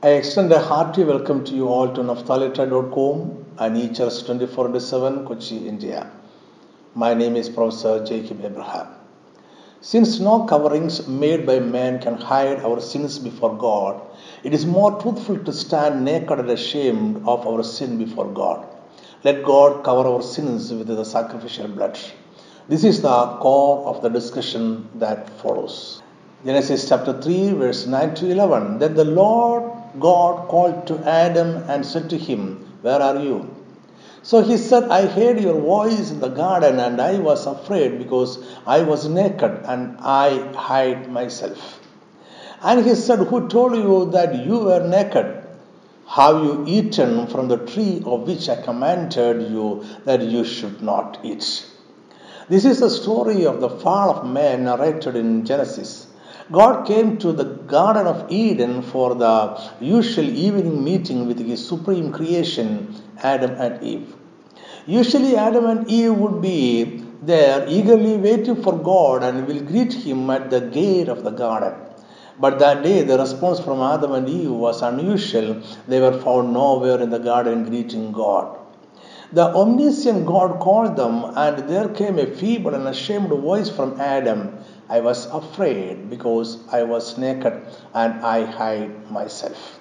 I extend a hearty welcome to you all to naphthalitra.com and EHRS 24 into 7, Kochi, India. My name is Professor Jacob Abraham. Since no coverings made by man can hide our sins before God, it is more truthful to stand naked and ashamed of our sin before God. Let God cover our sins with the sacrificial blood. This is the core of the discussion that follows. Genesis chapter 3, verse 9 to 11. Then the Lord God called to Adam and said to him, Where are you? So he said, I heard your voice in the garden, and I was afraid because I was naked and I hid myself. And he said, Who told you that you were naked? Have you eaten from the tree of which I commanded you that you should not eat? This is the story of the fall of man narrated in Genesis. God came to the Garden of Eden for the usual evening meeting with his supreme creation, Adam and Eve. Usually, Adam and Eve would be there eagerly waiting for God and will greet him at the gate of the garden. But that day, the response from Adam and Eve was unusual. They were found nowhere in the garden greeting God. The omniscient God called them, and there came a feeble and ashamed voice from Adam I was afraid because I was naked and I hid myself.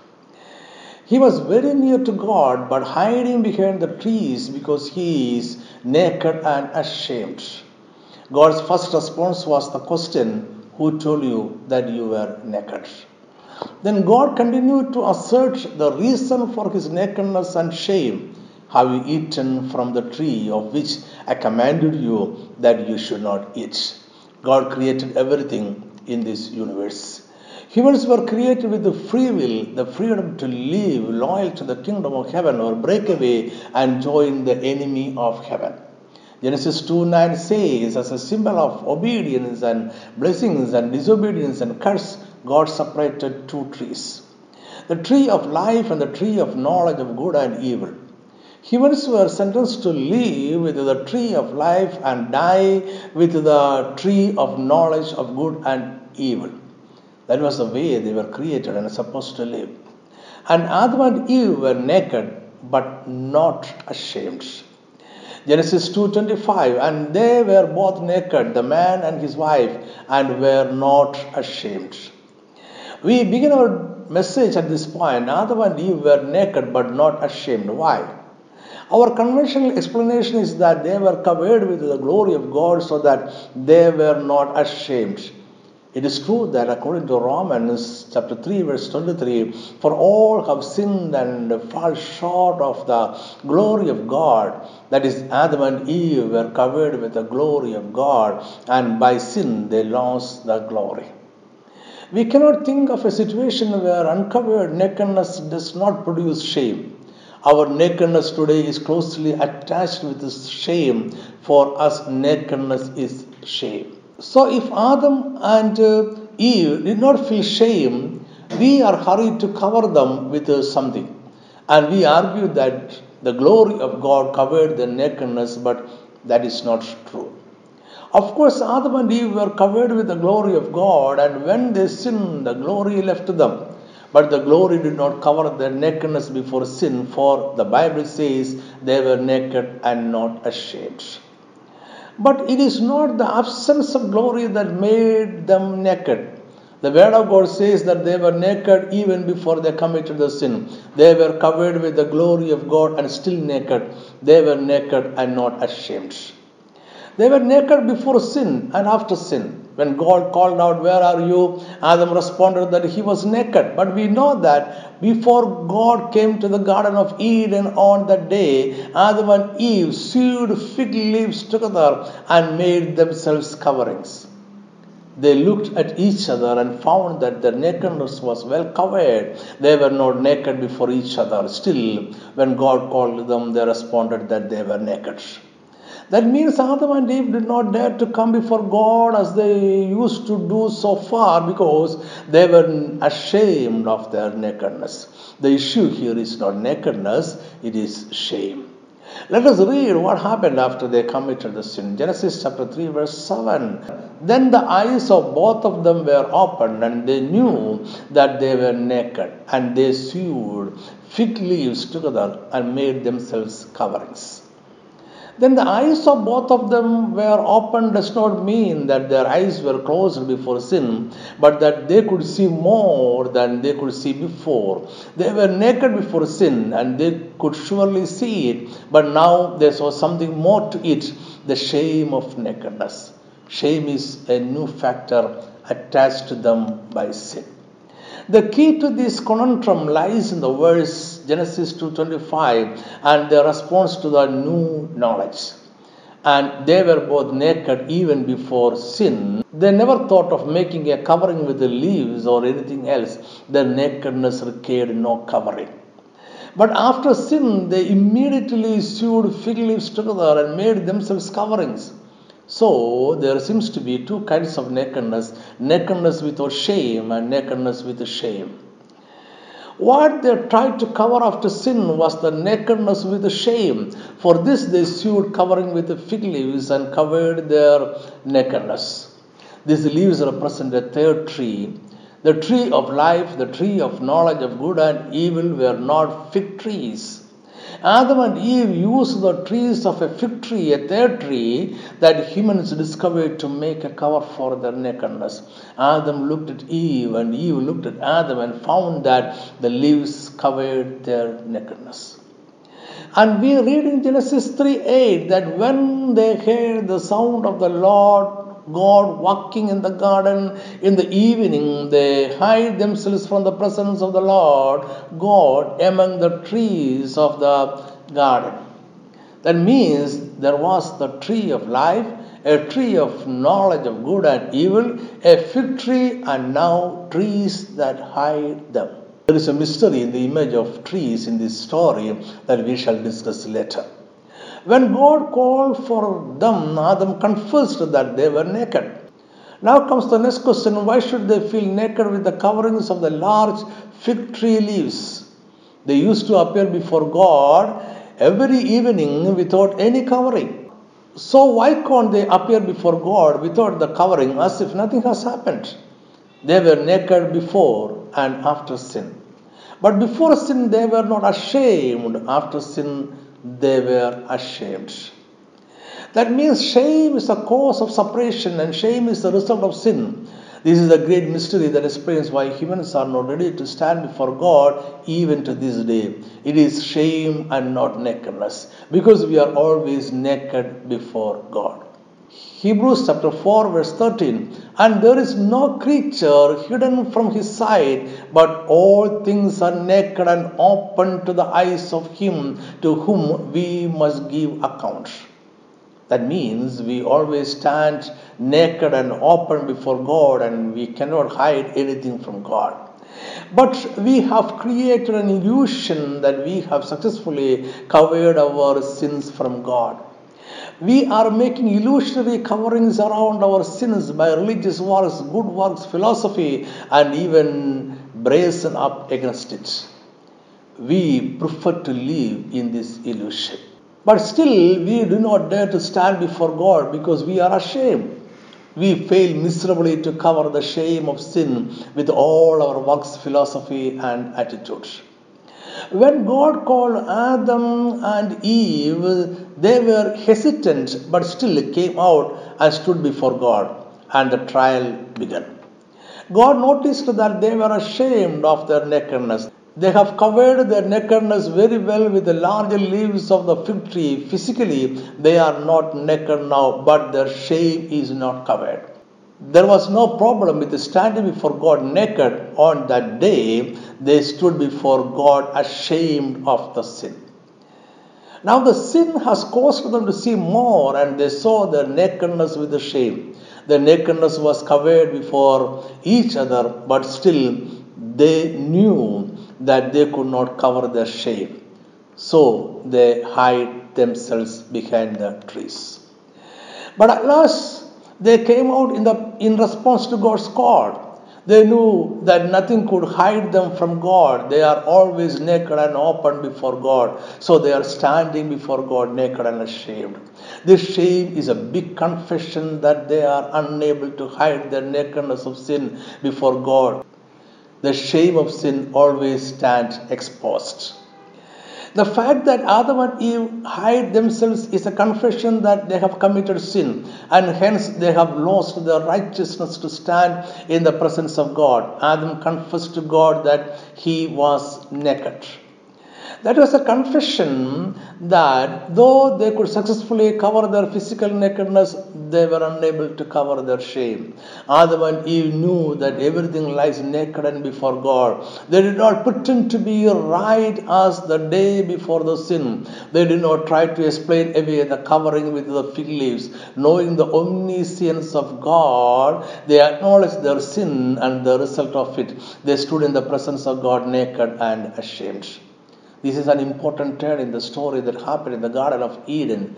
He was very near to God, but hiding behind the trees because he is naked and ashamed. God's first response was the question, Who told you that you were naked? Then God continued to assert the reason for his nakedness and shame. Have you eaten from the tree of which I commanded you that you should not eat? God created everything in this universe. Humans were created with the free will, the freedom to live loyal to the kingdom of heaven or break away and join the enemy of heaven. Genesis 2 9 says, as a symbol of obedience and blessings and disobedience and curse, God separated two trees the tree of life and the tree of knowledge of good and evil. Humans were sentenced to live with the tree of life and die with the tree of knowledge of good and evil. That was the way they were created and supposed to live. And Adam and Eve were naked but not ashamed. Genesis 2:25 and they were both naked the man and his wife and were not ashamed. We begin our message at this point Adam and Eve were naked but not ashamed. Why? Our conventional explanation is that they were covered with the glory of God so that they were not ashamed. It is true that according to Romans chapter 3 verse 23, for all have sinned and fall short of the glory of God. That is, Adam and Eve were covered with the glory of God, and by sin they lost the glory. We cannot think of a situation where uncovered nakedness does not produce shame. Our nakedness today is closely attached with shame. For us, nakedness is shame. So, if Adam and uh, Eve did not feel shame, we are hurried to cover them with uh, something. And we argue that the glory of God covered their nakedness, but that is not true. Of course, Adam and Eve were covered with the glory of God, and when they sinned, the glory left them. But the glory did not cover their nakedness before sin, for the Bible says they were naked and not ashamed. But it is not the absence of glory that made them naked. The word of God says that they were naked even before they committed the sin. They were covered with the glory of God and still naked. They were naked and not ashamed. They were naked before sin and after sin. When God called out, Where are you? Adam responded that he was naked. But we know that before God came to the Garden of Eden on that day, Adam and Eve sewed fig leaves together and made themselves coverings. They looked at each other and found that their nakedness was well covered. They were not naked before each other. Still, when God called them, they responded that they were naked. That means Adam and Eve did not dare to come before God as they used to do so far because they were ashamed of their nakedness. The issue here is not nakedness, it is shame. Let us read what happened after they committed the sin. Genesis chapter 3, verse 7. Then the eyes of both of them were opened, and they knew that they were naked, and they sewed fig leaves together and made themselves coverings then the eyes of both of them were open does not mean that their eyes were closed before sin, but that they could see more than they could see before. They were naked before sin and they could surely see it, but now they saw something more to it the shame of nakedness. Shame is a new factor attached to them by sin. The key to this conundrum lies in the verse Genesis 2:25 and their response to the new knowledge. And they were both naked even before sin. They never thought of making a covering with the leaves or anything else. Their nakedness required no covering. But after sin, they immediately sewed fig leaves together and made themselves coverings. So there seems to be two kinds of nakedness nakedness without shame and nakedness with shame. What they tried to cover after sin was the nakedness with shame. For this they sewed covering with fig leaves and covered their nakedness. These leaves represent a third tree. The tree of life, the tree of knowledge of good and evil were not fig trees Adam and Eve used the trees of a fig tree, a third tree that humans discovered to make a cover for their nakedness. Adam looked at Eve and Eve looked at Adam and found that the leaves covered their nakedness. And we read in Genesis 3 8 that when they heard the sound of the Lord God walking in the garden in the evening, they hide themselves from the presence of the Lord God among the trees of the garden. That means there was the tree of life, a tree of knowledge of good and evil, a fig tree, and now trees that hide them. There is a mystery in the image of trees in this story that we shall discuss later. When God called for them, Adam confessed that they were naked. Now comes the next question why should they feel naked with the coverings of the large fig tree leaves? They used to appear before God every evening without any covering. So, why can't they appear before God without the covering as if nothing has happened? They were naked before and after sin. But before sin, they were not ashamed. After sin, they were ashamed. That means shame is the cause of separation and shame is the result of sin. This is a great mystery that explains why humans are not ready to stand before God even to this day. It is shame and not nakedness because we are always naked before God. Hebrews chapter 4, verse 13. And there is no creature hidden from his sight, but all things are naked and open to the eyes of him to whom we must give account. That means we always stand naked and open before God, and we cannot hide anything from God. But we have created an illusion that we have successfully covered our sins from God. We are making illusionary coverings around our sins by religious works, good works, philosophy, and even brazen up against it. We prefer to live in this illusion. But still, we do not dare to stand before God because we are ashamed. We fail miserably to cover the shame of sin with all our works, philosophy, and attitudes. When God called Adam and Eve, they were hesitant but still came out and stood before God, and the trial began. God noticed that they were ashamed of their nakedness. They have covered their nakedness very well with the larger leaves of the fig tree. Physically, they are not naked now, but their shame is not covered. There was no problem with standing before God naked on that day. They stood before God ashamed of the sin. Now the sin has caused them to see more, and they saw their nakedness with the shame. Their nakedness was covered before each other, but still they knew that they could not cover their shame. So they hide themselves behind the trees. But at last they came out in, the, in response to God's call. They knew that nothing could hide them from God. They are always naked and open before God. So they are standing before God naked and ashamed. This shame is a big confession that they are unable to hide their nakedness of sin before God. The shame of sin always stands exposed. The fact that Adam and Eve hide themselves is a confession that they have committed sin and hence they have lost their righteousness to stand in the presence of God. Adam confessed to God that he was naked. That was a confession that though they could successfully cover their physical nakedness, they were unable to cover their shame. Adam and Eve knew that everything lies naked and before God. They did not pretend to be right as the day before the sin. They did not try to explain away the covering with the fig leaves. Knowing the omniscience of God, they acknowledged their sin and the result of it. They stood in the presence of God naked and ashamed. This is an important turn in the story that happened in the Garden of Eden.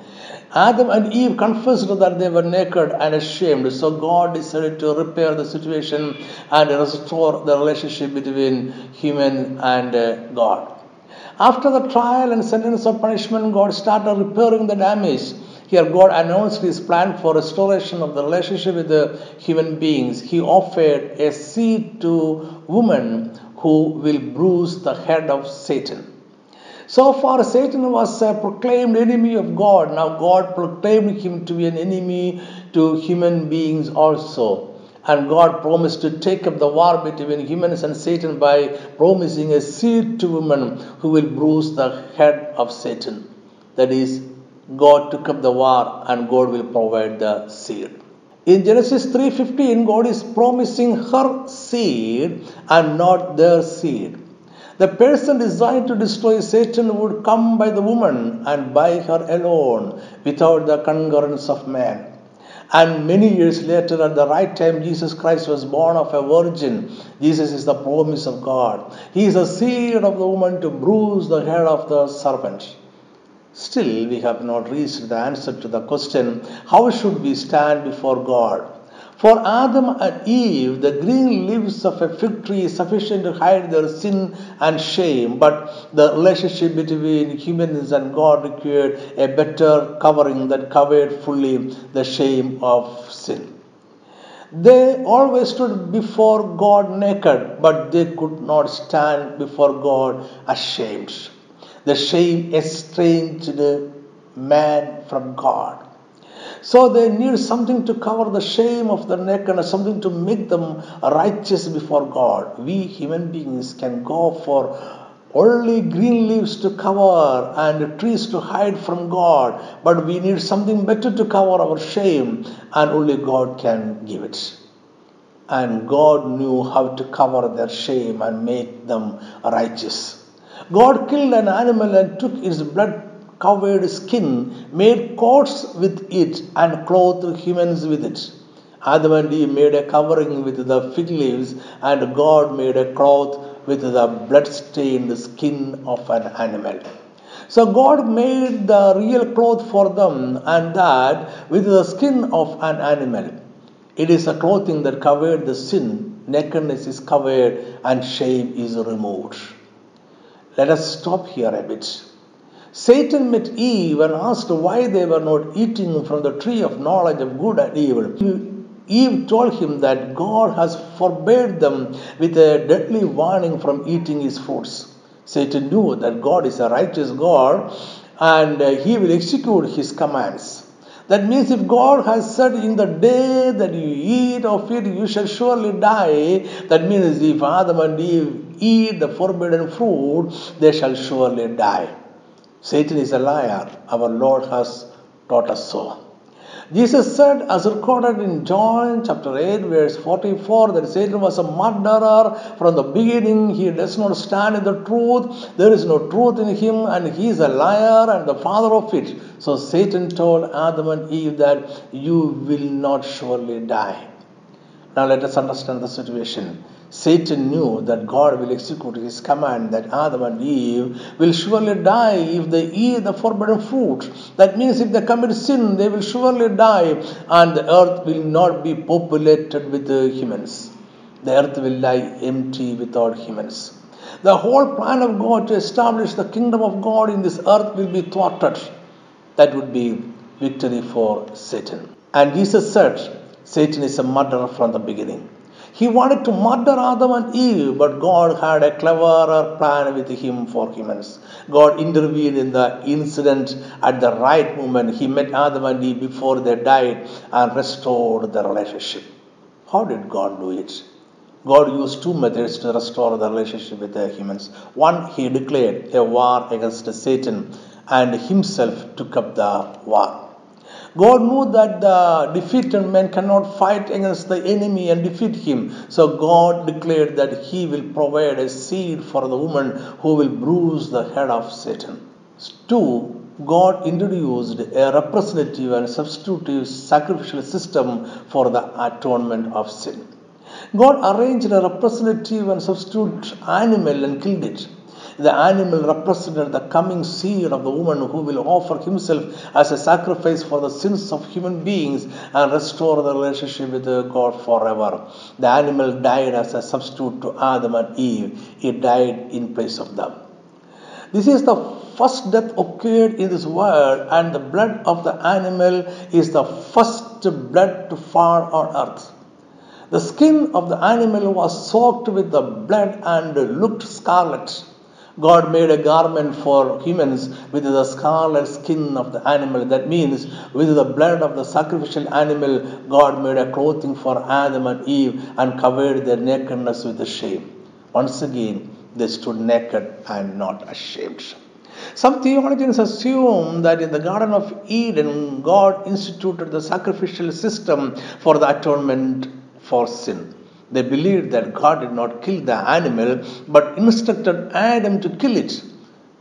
Adam and Eve confessed that they were naked and ashamed, so God decided to repair the situation and restore the relationship between human and uh, God. After the trial and sentence of punishment, God started repairing the damage. Here, God announced His plan for restoration of the relationship with the human beings. He offered a seed to woman who will bruise the head of Satan. So far, Satan was a proclaimed enemy of God. Now, God proclaimed him to be an enemy to human beings also. And God promised to take up the war between humans and Satan by promising a seed to woman who will bruise the head of Satan. That is, God took up the war and God will provide the seed. In Genesis 3:15, God is promising her seed and not their seed. The person designed to destroy Satan would come by the woman and by her alone without the concurrence of man. And many years later, at the right time, Jesus Christ was born of a virgin. Jesus is the promise of God. He is the seed of the woman to bruise the head of the serpent. Still, we have not reached the answer to the question how should we stand before God? For Adam and Eve, the green leaves of a fig tree is sufficient to hide their sin and shame, but the relationship between humans and God required a better covering that covered fully the shame of sin. They always stood before God naked, but they could not stand before God ashamed. The shame estranged man from God. So they need something to cover the shame of the nakedness, something to make them righteous before God. We human beings can go for only green leaves to cover and trees to hide from God, but we need something better to cover our shame, and only God can give it. And God knew how to cover their shame and make them righteous. God killed an animal and took its blood covered skin, made coats with it, and clothed humans with it. Adam and Eve made a covering with the fig leaves, and God made a cloth with the blood-stained skin of an animal. So God made the real cloth for them, and that with the skin of an animal. It is a clothing that covered the sin, nakedness is covered, and shame is removed. Let us stop here a bit. Satan met Eve and asked why they were not eating from the tree of knowledge of good and evil. Eve told him that God has forbade them with a deadly warning from eating his fruits. Satan knew that God is a righteous God and he will execute his commands. That means if God has said in the day that you eat of it, you shall surely die. That means if Adam and Eve eat the forbidden fruit, they shall surely die. Satan is a liar. Our Lord has taught us so. Jesus said, as recorded in John chapter 8, verse 44, that Satan was a murderer from the beginning. He does not stand in the truth. There is no truth in him, and he is a liar and the father of it. So Satan told Adam and Eve that you will not surely die. Now let us understand the situation. Satan knew that God will execute his command that Adam and Eve will surely die if they eat the forbidden fruit. That means if they commit sin, they will surely die and the earth will not be populated with humans. the earth will lie empty without humans. The whole plan of God to establish the kingdom of God in this earth will be thwarted. That would be victory for Satan. And Jesus said, Satan is a murderer from the beginning. He wanted to murder Adam and Eve, but God had a cleverer plan with him for humans. God intervened in the incident at the right moment. He met Adam and Eve before they died and restored the relationship. How did God do it? God used two methods to restore the relationship with the humans. One, He declared a war against Satan and Himself took up the war. God knew that the defeated man cannot fight against the enemy and defeat him. So God declared that He will provide a seed for the woman who will bruise the head of Satan. Two, God introduced a representative and substitutive sacrificial system for the atonement of sin. God arranged a representative and substitute animal and killed it. The animal represented the coming seed of the woman who will offer himself as a sacrifice for the sins of human beings and restore the relationship with God forever. The animal died as a substitute to Adam and Eve, it died in place of them. This is the first death occurred in this world, and the blood of the animal is the first blood to fall on earth. The skin of the animal was soaked with the blood and looked scarlet. God made a garment for humans with the scarlet skin of the animal. That means, with the blood of the sacrificial animal, God made a clothing for Adam and Eve and covered their nakedness with the shame. Once again, they stood naked and not ashamed. Some theologians assume that in the Garden of Eden, God instituted the sacrificial system for the atonement for sin. They believed that God did not kill the animal but instructed Adam to kill it.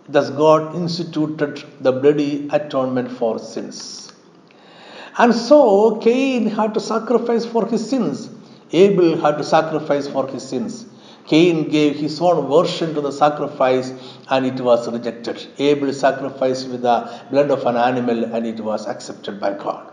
Thus, God instituted the bloody atonement for sins. And so, Cain had to sacrifice for his sins. Abel had to sacrifice for his sins. Cain gave his own version to the sacrifice and it was rejected. Abel sacrificed with the blood of an animal and it was accepted by God.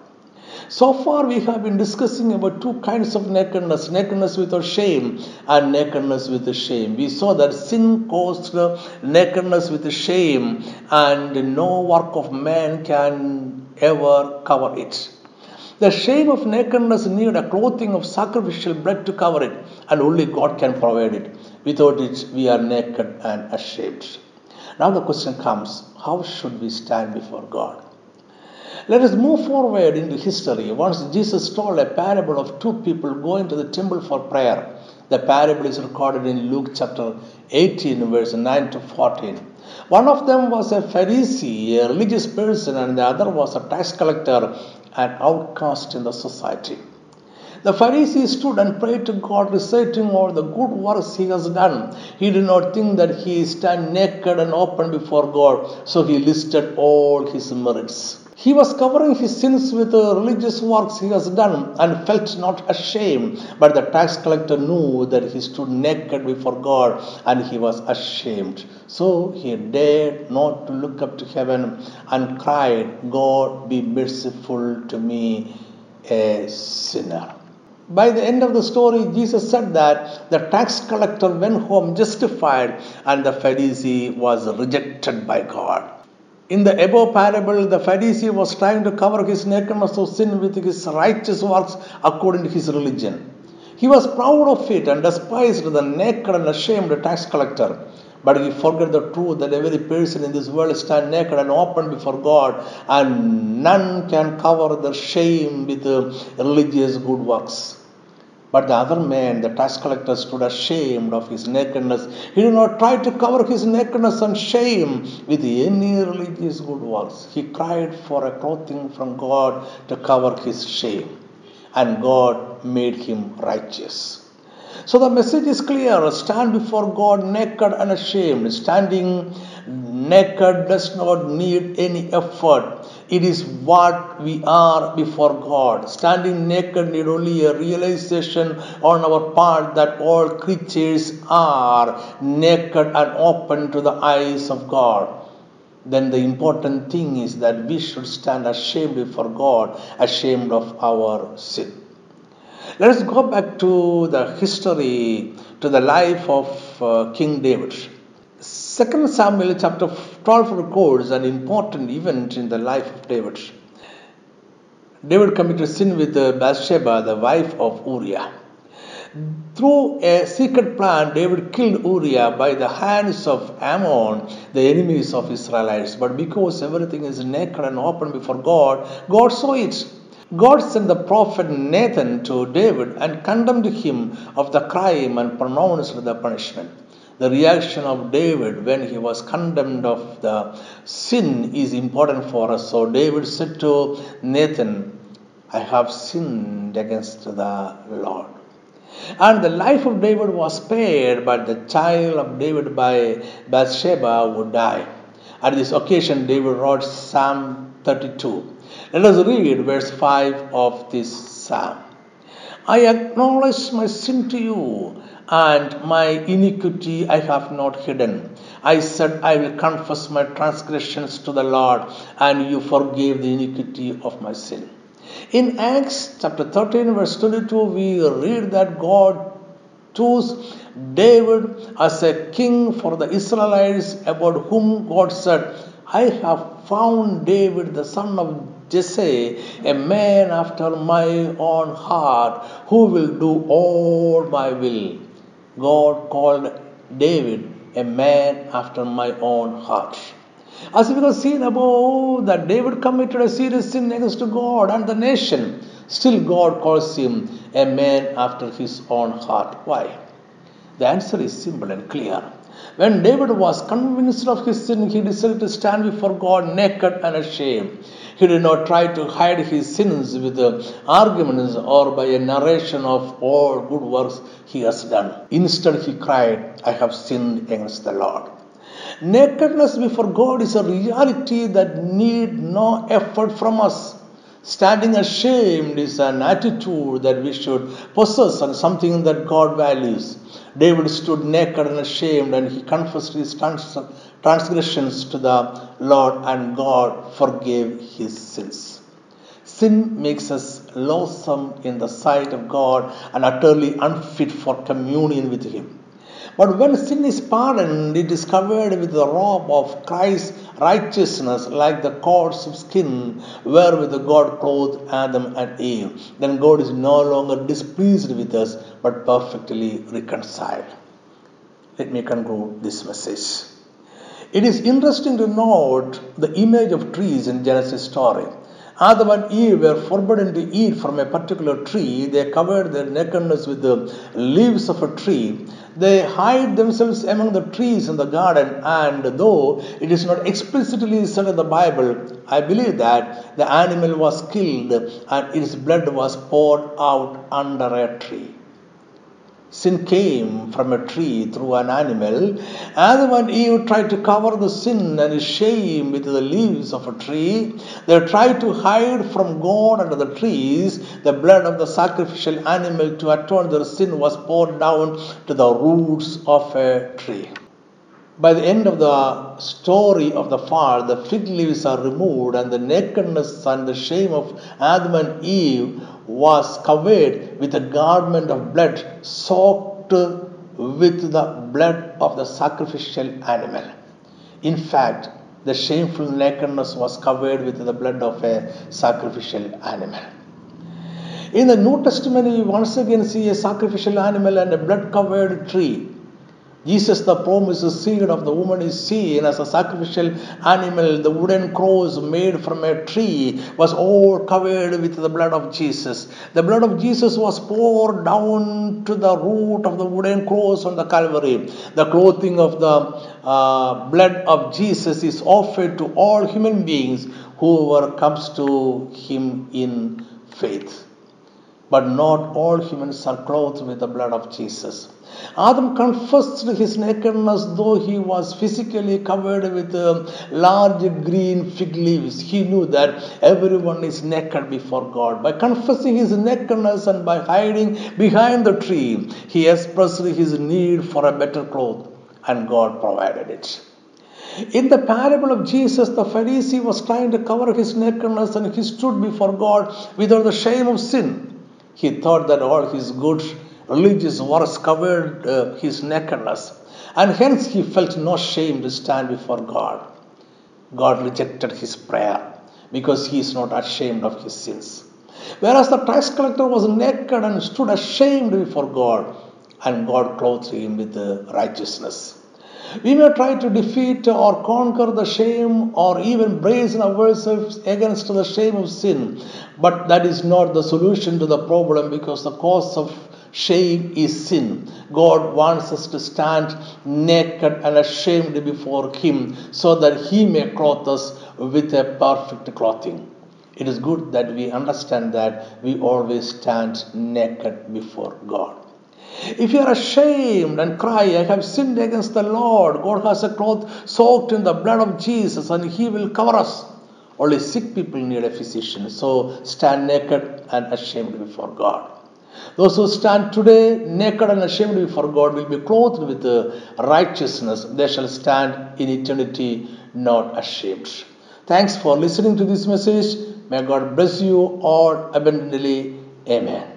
So far, we have been discussing about two kinds of nakedness nakedness without shame and nakedness with shame. We saw that sin caused nakedness with shame, and no work of man can ever cover it. The shame of nakedness need a clothing of sacrificial blood to cover it, and only God can provide it. Without it, we are naked and ashamed. Now the question comes how should we stand before God? Let us move forward into history. Once Jesus told a parable of two people going to the temple for prayer. The parable is recorded in Luke chapter 18, verse 9 to 14. One of them was a Pharisee, a religious person, and the other was a tax collector, an outcast in the society. The Pharisee stood and prayed to God, reciting all the good works he has done. He did not think that he stand naked and open before God, so he listed all his merits. He was covering his sins with the religious works he has done and felt not ashamed. But the tax collector knew that he stood naked before God and he was ashamed. So he dared not to look up to heaven and cried, God be merciful to me, a sinner. By the end of the story, Jesus said that the tax collector went home justified and the Pharisee was rejected by God. In the above parable, the Pharisee was trying to cover his nakedness of sin with his righteous works according to his religion. He was proud of it and despised the naked and ashamed tax collector. But he forgot the truth that every person in this world stand naked and open before God, and none can cover their shame with religious good works. But the other man, the tax collector, stood ashamed of his nakedness. He did not try to cover his nakedness and shame with any religious good works. He cried for a clothing from God to cover his shame. And God made him righteous. So the message is clear stand before God naked and ashamed. Standing naked does not need any effort. It is what we are before God. Standing naked need only a realization on our part that all creatures are naked and open to the eyes of God. Then the important thing is that we should stand ashamed before God, ashamed of our sin. Let us go back to the history, to the life of uh, King David. 2 Samuel chapter 12 records an important event in the life of David. David committed sin with Bathsheba, the wife of Uriah. Through a secret plan, David killed Uriah by the hands of Ammon, the enemies of Israelites. But because everything is naked and open before God, God saw it. God sent the prophet Nathan to David and condemned him of the crime and pronounced the punishment. The reaction of David when he was condemned of the sin is important for us. So David said to Nathan, I have sinned against the Lord. And the life of David was spared, but the child of David by Bathsheba would die. At this occasion, David wrote Psalm 32. Let us read verse 5 of this psalm. I acknowledge my sin to you, and my iniquity I have not hidden. I said, I will confess my transgressions to the Lord, and you forgave the iniquity of my sin. In Acts chapter 13, verse 22, we read that God chose David as a king for the Israelites, about whom God said, I have found David, the son of Jesse, a man after my own heart, who will do all my will. God called David a man after my own heart. As we have seen above, that David committed a serious sin against God and the nation. Still, God calls him a man after his own heart. Why? The answer is simple and clear. When David was convinced of his sin, he decided to stand before God naked and ashamed. He did not try to hide his sins with arguments or by a narration of all good works he has done. Instead, he cried, I have sinned against the Lord. Nakedness before God is a reality that need no effort from us. Standing ashamed is an attitude that we should possess and something that God values. David stood naked and ashamed and he confessed his transgressions to the Lord and God forgave his sins. Sin makes us loathsome in the sight of God and utterly unfit for communion with Him. But when sin is pardoned, it is covered with the robe of Christ's righteousness, like the cords of skin wherewith God clothed Adam and Eve. Then God is no longer displeased with us, but perfectly reconciled. Let me conclude this message. It is interesting to note the image of trees in Genesis story. Adam and Eve were forbidden to eat from a particular tree. They covered their nakedness with the leaves of a tree. They hide themselves among the trees in the garden, and though it is not explicitly said in the Bible, I believe that the animal was killed and its blood was poured out under a tree. Sin came from a tree through an animal. Adam and Eve tried to cover the sin and shame with the leaves of a tree. They tried to hide from God under the trees. The blood of the sacrificial animal to atone their sin was poured down to the roots of a tree. By the end of the story of the fall, the fig leaves are removed, and the nakedness and the shame of Adam and Eve was covered with a garment of blood soaked with the blood of the sacrificial animal. In fact, the shameful nakedness was covered with the blood of a sacrificial animal. In the New Testament, we once again see a sacrificial animal and a blood covered tree. Jesus, the promised seed of the woman, is seen as a sacrificial animal. The wooden cross made from a tree was all covered with the blood of Jesus. The blood of Jesus was poured down to the root of the wooden cross on the Calvary. The clothing of the uh, blood of Jesus is offered to all human beings whoever comes to Him in faith. But not all humans are clothed with the blood of Jesus. Adam confessed his nakedness though he was physically covered with um, large green fig leaves. He knew that everyone is naked before God. By confessing his nakedness and by hiding behind the tree, he expressed his need for a better cloth, and God provided it. In the parable of Jesus, the Pharisee was trying to cover his nakedness and he stood before God without the shame of sin. He thought that all his good religious works covered uh, his nakedness, and hence he felt no shame to stand before God. God rejected his prayer because he is not ashamed of his sins. Whereas the tax collector was naked and stood ashamed before God, and God clothed him with righteousness. We may try to defeat or conquer the shame or even brazen ourselves against the shame of sin, but that is not the solution to the problem because the cause of shame is sin. God wants us to stand naked and ashamed before Him so that He may clothe us with a perfect clothing. It is good that we understand that we always stand naked before God. If you are ashamed and cry, I have sinned against the Lord, God has a cloth soaked in the blood of Jesus and He will cover us. Only sick people need a physician. So stand naked and ashamed before God. Those who stand today naked and ashamed before God will be clothed with uh, righteousness. They shall stand in eternity not ashamed. Thanks for listening to this message. May God bless you all abundantly. Amen.